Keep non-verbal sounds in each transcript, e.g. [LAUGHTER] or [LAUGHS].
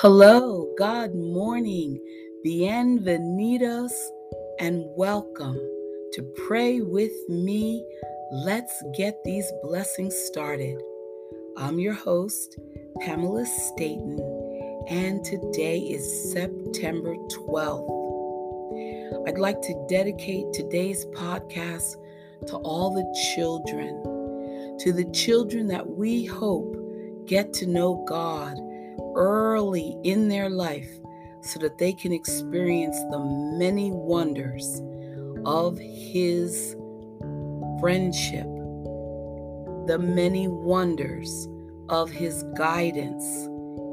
Hello, God morning, bienvenidos, and welcome to Pray With Me. Let's get these blessings started. I'm your host, Pamela Staten, and today is September 12th. I'd like to dedicate today's podcast to all the children, to the children that we hope get to know God early in their life so that they can experience the many wonders of His friendship, the many wonders of His guidance,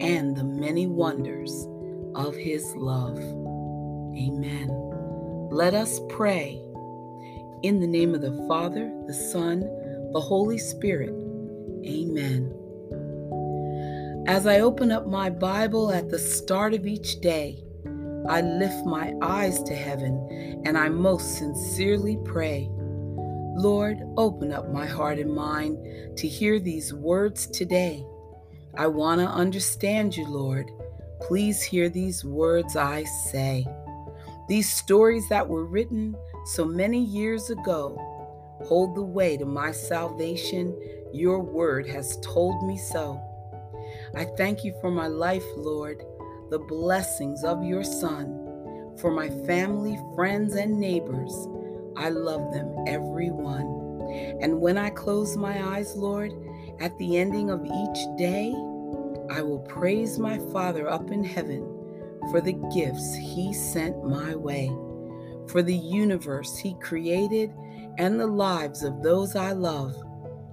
and the many wonders of His love. Amen. Let us pray. In the name of the Father, the Son, the Holy Spirit. Amen. As I open up my Bible at the start of each day, I lift my eyes to heaven and I most sincerely pray. Lord, open up my heart and mind to hear these words today. I want to understand you, Lord. Please hear these words I say. These stories that were written so many years ago hold the way to my salvation. Your word has told me so. I thank you for my life, Lord, the blessings of your Son, for my family, friends, and neighbors. I love them, every one. And when I close my eyes, Lord, at the ending of each day, I will praise my Father up in heaven for the gifts he sent my way, for the universe he created and the lives of those I love.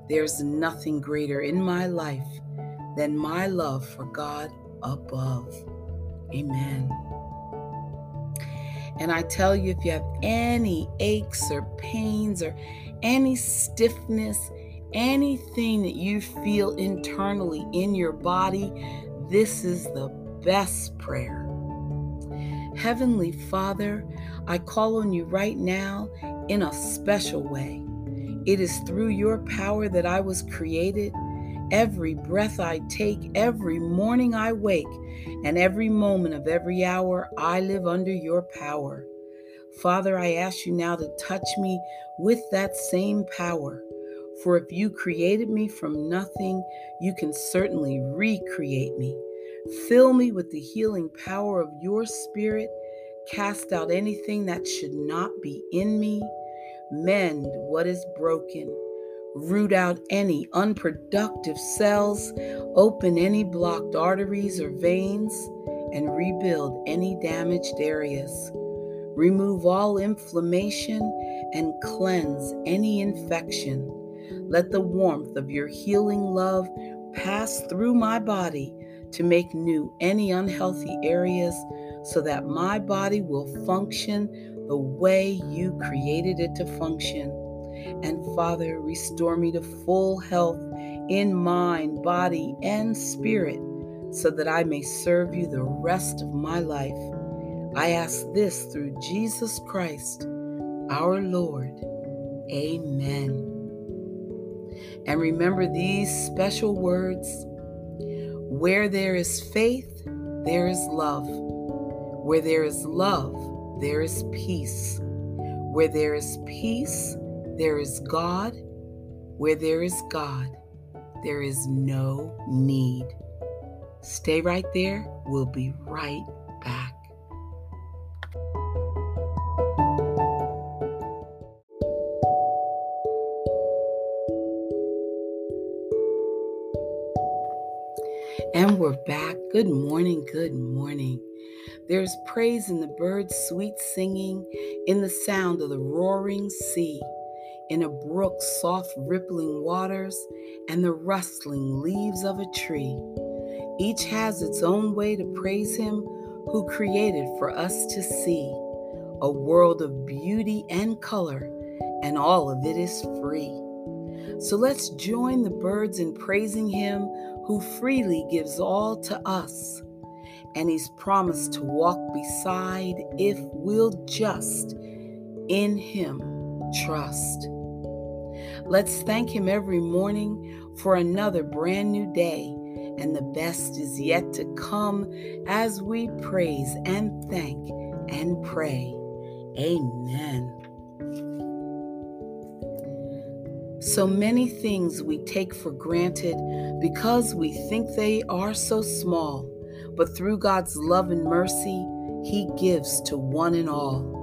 There's nothing greater in my life than my love for God above. Amen. And I tell you, if you have any aches or pains or any stiffness, anything that you feel internally in your body, this is the best prayer. Heavenly Father, I call on you right now in a special way. It is through your power that I was created Every breath I take, every morning I wake, and every moment of every hour I live under your power. Father, I ask you now to touch me with that same power. For if you created me from nothing, you can certainly recreate me. Fill me with the healing power of your spirit. Cast out anything that should not be in me. Mend what is broken root out any unproductive cells, open any blocked arteries or veins, and rebuild any damaged areas. Remove all inflammation and cleanse any infection. Let the warmth of your healing love pass through my body to make new any unhealthy areas so that my body will function the way you created it to function. And Father, restore me to full health in mind, body, and spirit so that I may serve you the rest of my life. I ask this through Jesus Christ, our Lord. Amen. And remember these special words where there is faith, there is love. Where there is love, there is peace. Where there is peace, there is God. Where there is God, there is no need. Stay right there. We'll be right back. And we're back. Good morning. Good morning. There's praise in the birds' sweet singing, in the sound of the roaring sea in a brook's soft rippling waters and the rustling leaves of a tree. Each has its own way to praise Him who created for us to see a world of beauty and color, and all of it is free. So let's join the birds in praising Him who freely gives all to us. And He's promised to walk beside if we'll just in Him trust. Let's thank Him every morning for another brand new day and the best is yet to come as we praise and thank and pray. Amen. So many things we take for granted because we think they are so small, but through God's love and mercy, He gives to one and all.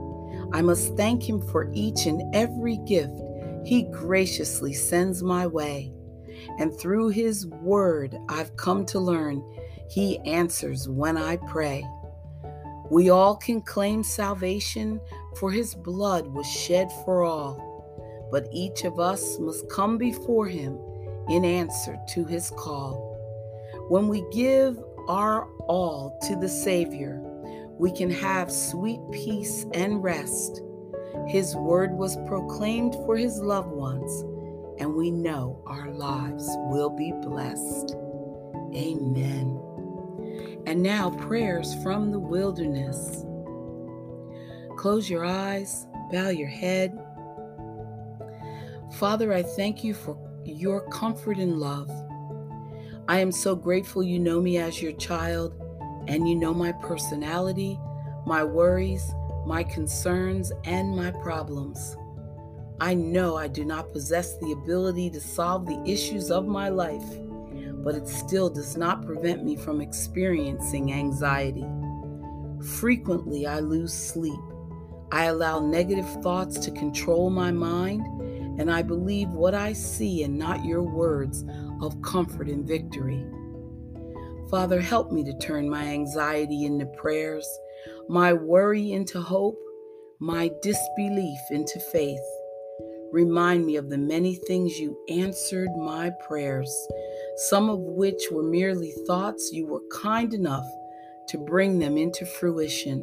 I must thank Him for each and every gift He graciously sends my way. And through His Word, I've come to learn He answers when I pray. We all can claim salvation, for His blood was shed for all but each of us must come before Him in answer to His call. When we give our all to the Savior, we can have sweet peace and rest. His word was proclaimed for His loved ones, and we know our lives will be blessed. Amen. And now, prayers from the wilderness. Close your eyes, bow your head Father, I thank you for your comfort and love. I am so grateful you know me as your child and you know my personality, my worries, my concerns, and my problems. I know I do not possess the ability to solve the issues of my life, but it still does not prevent me from experiencing anxiety. Frequently, I lose sleep. I allow negative thoughts to control my mind and I believe what I see and not your words of comfort and victory. Father, help me to turn my anxiety into prayers, my worry into hope, my disbelief into faith. Remind me of the many things you answered my prayers, some of which were merely thoughts you were kind enough to bring them into fruition.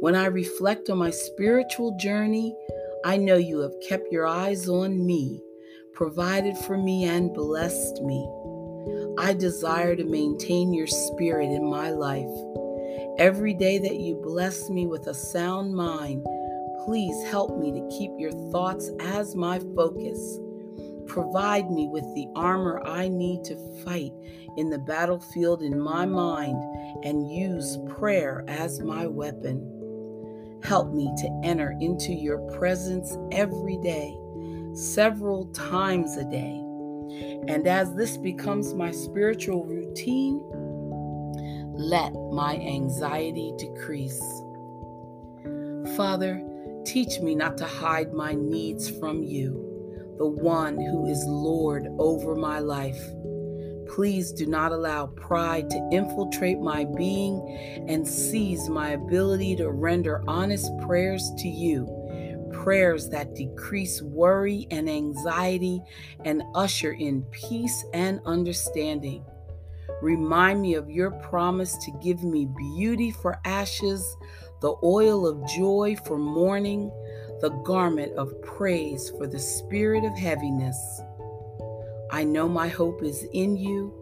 When I reflect on my spiritual journey, I know you have kept your eyes on me, provided for me, and blessed me. I desire to maintain your spirit in my life. Every day that you bless me with a sound mind, please help me to keep your thoughts as my focus. Provide me with the armor I need to fight in the battlefield in my mind and use prayer as my weapon. Help me to enter into your presence every day, several times a day. And as this becomes my spiritual routine, let my anxiety decrease. Father, teach me not to hide my needs from you, the one who is Lord over my life. Please do not allow pride to infiltrate my being and seize my ability to render honest prayers to you. Prayers that decrease worry and anxiety and usher in peace and understanding. Remind me of your promise to give me beauty for ashes, the oil of joy for mourning, the garment of praise for the spirit of heaviness. I know my hope is in you.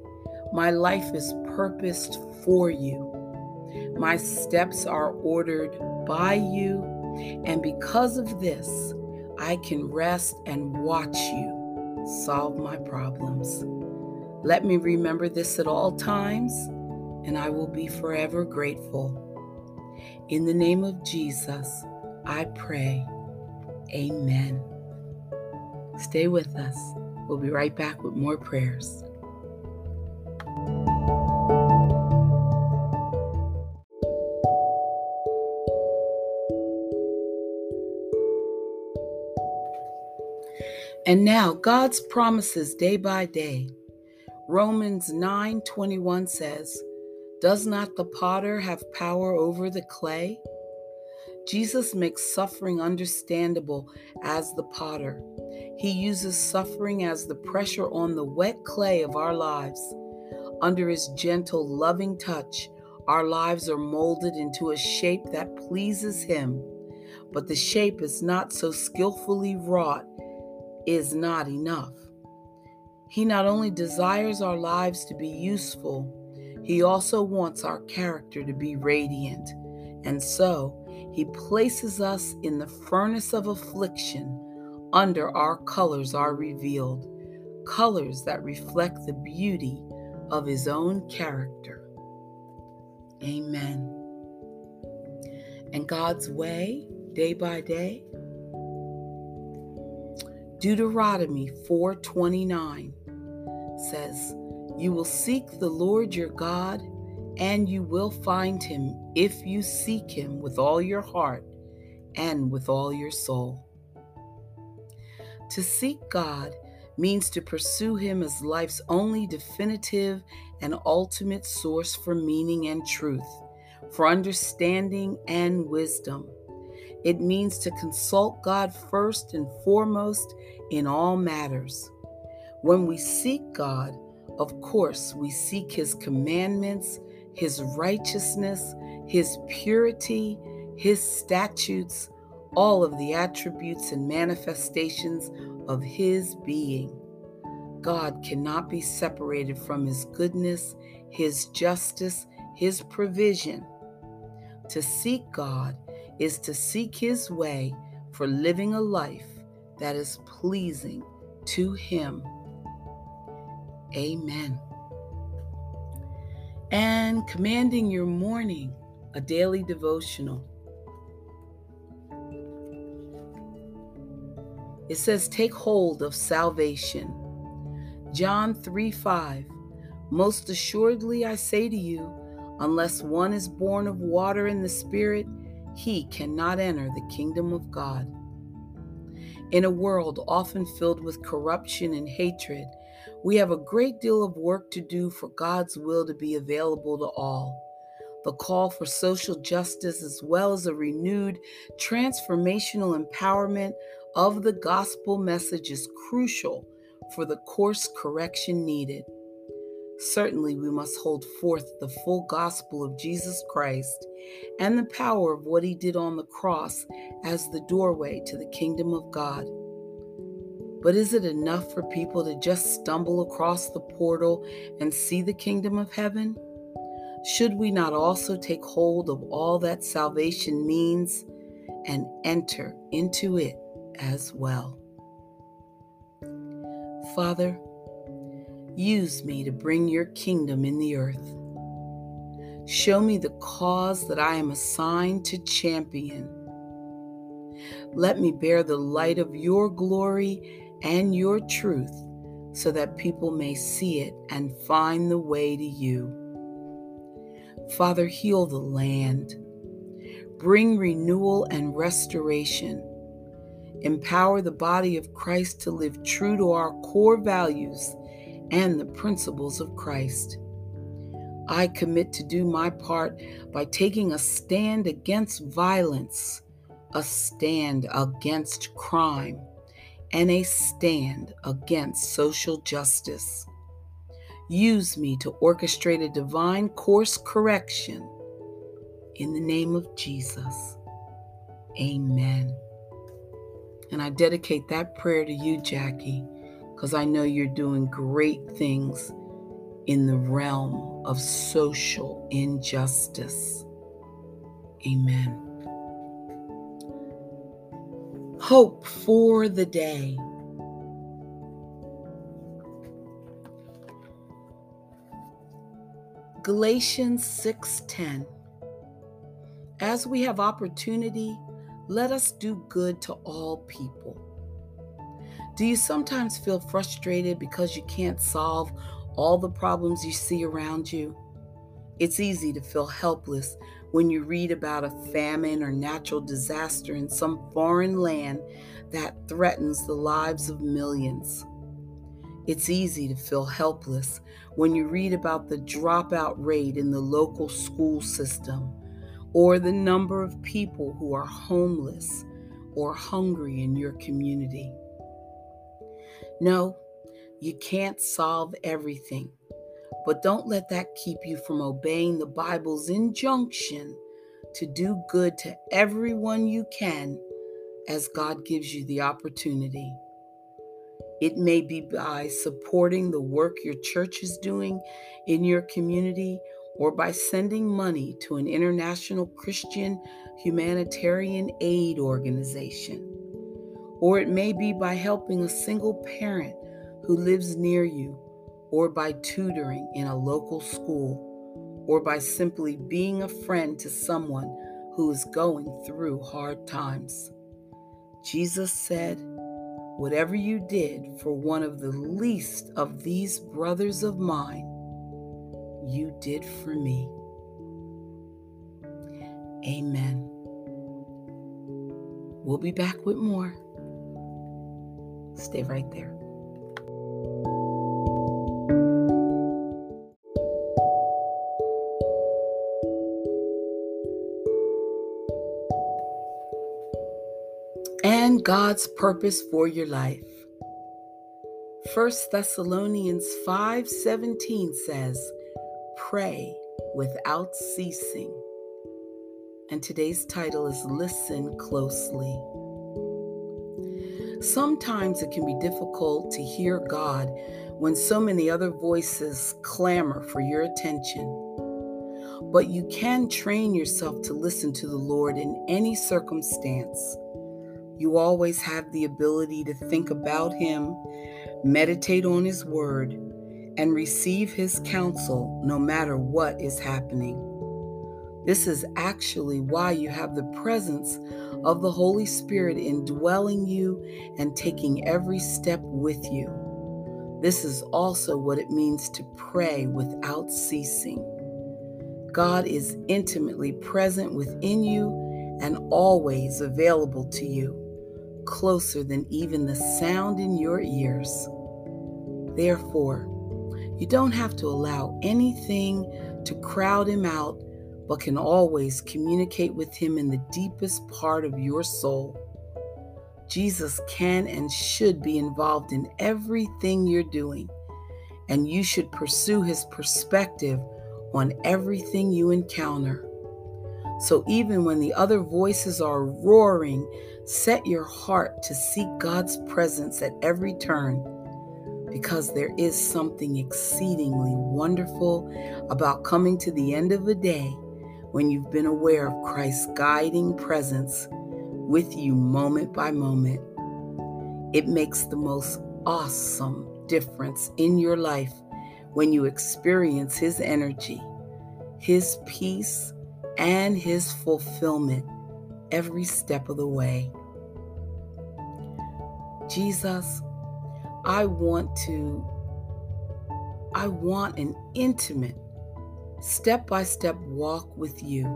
My life is purposed for you. My steps are ordered by you. And because of this, I can rest and watch you solve my problems. Let me remember this at all times, and I will be forever grateful. In the name of Jesus, I pray. Amen. Stay with us. We'll be right back with more prayers. And now God's promises day by day. Romans 9:21 says, "Does not the potter have power over the clay?" Jesus makes suffering understandable as the potter. He uses suffering as the pressure on the wet clay of our lives. Under his gentle, loving touch, our lives are molded into a shape that pleases him. But the shape is not so skillfully wrought, is not enough. He not only desires our lives to be useful, he also wants our character to be radiant. And so, he places us in the furnace of affliction under our colors are revealed, colors that reflect the beauty of his own character. Amen. And God's way, day by day. Deuteronomy 4:29 says, "You will seek the Lord your God, and you will find him if you seek him with all your heart and with all your soul." To seek God means to pursue Him as life's only definitive and ultimate source for meaning and truth, for understanding and wisdom. It means to consult God first and foremost in all matters. When we seek God, of course, we seek His commandments, His righteousness, His purity, His statutes, all of the attributes and manifestations of His being. God cannot be separated from His goodness, His justice, His provision. To seek God is to seek His way for living a life that is pleasing to Him. Amen. And commanding your morning, a daily devotional. It says, Take hold of salvation. John 3 5. Most assuredly I say to you, unless one is born of water and the Spirit, he cannot enter the kingdom of God. In a world often filled with corruption and hatred, we have a great deal of work to do for God's will to be available to all. The call for social justice, as well as a renewed transformational empowerment of the gospel message is crucial for the course correction needed. Certainly, we must hold forth the full gospel of Jesus Christ and the power of what he did on the cross as the doorway to the kingdom of God. But is it enough for people to just stumble across the portal and see the kingdom of heaven? Should we not also take hold of all that salvation means and enter into it as well. Father, use me to bring your kingdom in the earth. Show me the cause that I am assigned to champion. Let me bear the light of your glory and your truth so that people may see it and find the way to you. Father, heal the land. Bring renewal and restoration Empower the body of Christ to live true to our core values and the principles of Christ. I commit to do my part by taking a stand against violence, a stand against crime, and a stand against social justice. Use me to orchestrate a divine course correction. In the name of Jesus, amen. And I dedicate that prayer to you, Jackie, because I know you're doing great things in the realm of social injustice. Amen. Hope for the day. Galatians 6:10 As we have opportunity let us do good to all people. Do you sometimes feel frustrated because you can't solve all the problems you see around you? It's easy to feel helpless when you read about a famine or natural disaster in some foreign land that threatens the lives of millions. It's easy to feel helpless when you read about the dropout rate in the local school system or the number of people who are homeless or hungry in your community. No, you can't solve everything, but don't let that keep you from obeying the Bible's injunction to do good to everyone you can as God gives you the opportunity. It may be by supporting the work your church is doing in your community or by sending money to an international Christian humanitarian aid organization. Or it may be by helping a single parent who lives near you or by tutoring in a local school, or by simply being a friend to someone who is going through hard times. Jesus said, Whatever you did for one of the least of these brothers of mine, you did for me. Amen. We'll be back with more. Stay right there. God's purpose for your life. 1 Thessalonians 5:17 says, "Pray without ceasing." And today's title is Listen Closely. Sometimes it can be difficult to hear God when so many other voices clamor for your attention. But you can train yourself to listen to the Lord in any circumstance. You always have the ability to think about Him, meditate on His Word, and receive His counsel no matter what is happening. This is actually why you have the presence of the Holy Spirit indwelling you and taking every step with you. This is also what it means to pray without ceasing. God is intimately present within you and always available to you, closer than even the sound in your ears. Therefore, you don't have to allow anything to crowd him out but can always communicate with Him in the deepest part of your soul. Jesus can and should be involved in everything you're doing, and you should pursue His perspective on everything you encounter. So even when the other voices are roaring, set your heart to seek God's presence at every turn because there is something exceedingly wonderful about coming to the end of a day when you've been aware of Christ's guiding presence with you moment by moment. It makes the most awesome difference in your life when you experience His energy, His peace, and His fulfillment every step of the way. Jesus, I want to, I want an intimate step by step walk with you.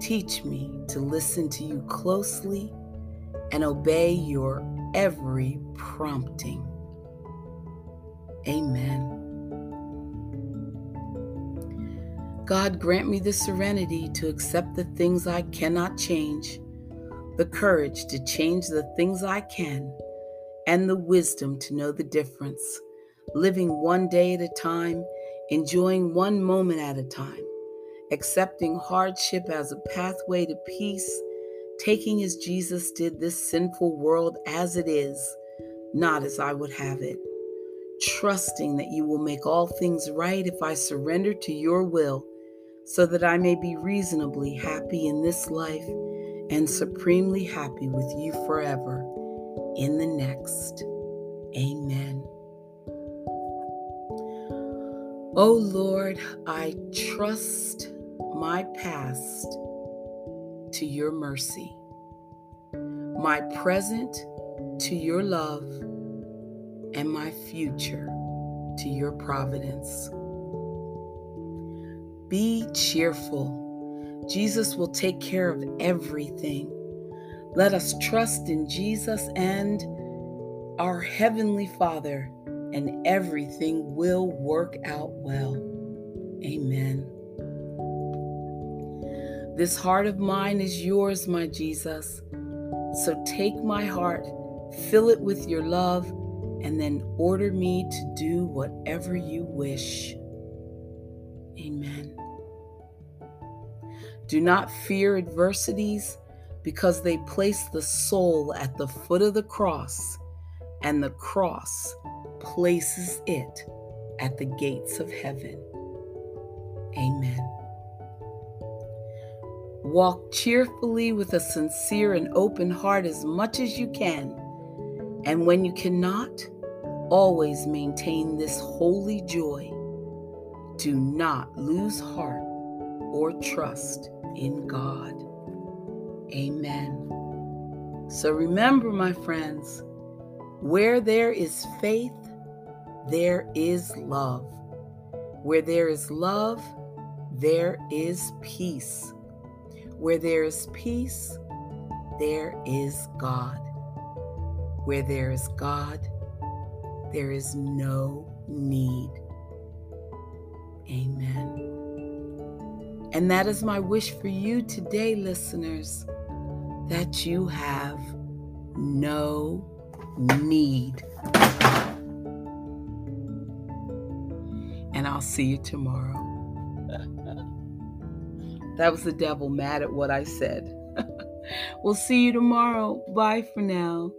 Teach me to listen to you closely and obey your every prompting. Amen. God, grant me the serenity to accept the things I cannot change, the courage to change the things I can, and the wisdom to know the difference, living one day at a time enjoying one moment at a time, accepting hardship as a pathway to peace, taking as Jesus did this sinful world as it is, not as I would have it, trusting that you will make all things right if I surrender to your will, so that I may be reasonably happy in this life and supremely happy with you forever in the next. Amen. Oh Lord, I trust my past to your mercy, my present to your love, and my future to your providence. Be cheerful. Jesus will take care of everything. Let us trust in Jesus and our Heavenly Father and everything will work out well. Amen. This heart of mine is yours, my Jesus. So take my heart, fill it with your love, and then order me to do whatever you wish. Amen. Do not fear adversities because they place the soul at the foot of the cross, and the cross places it at the gates of heaven. Amen. Walk cheerfully with a sincere and open heart as much as you can. And when you cannot, Always maintain this holy joy. Do not lose heart or trust in God. Amen. So remember, my friends, where there is faith, there is love. Where there is love, there is peace. Where there is peace, there is God. Where there is God, there is no need. Amen. And that is my wish for you today, listeners, that you have no need. And I'll see you tomorrow. [LAUGHS] that was the devil mad at what I said. [LAUGHS] we'll see you tomorrow. Bye for now.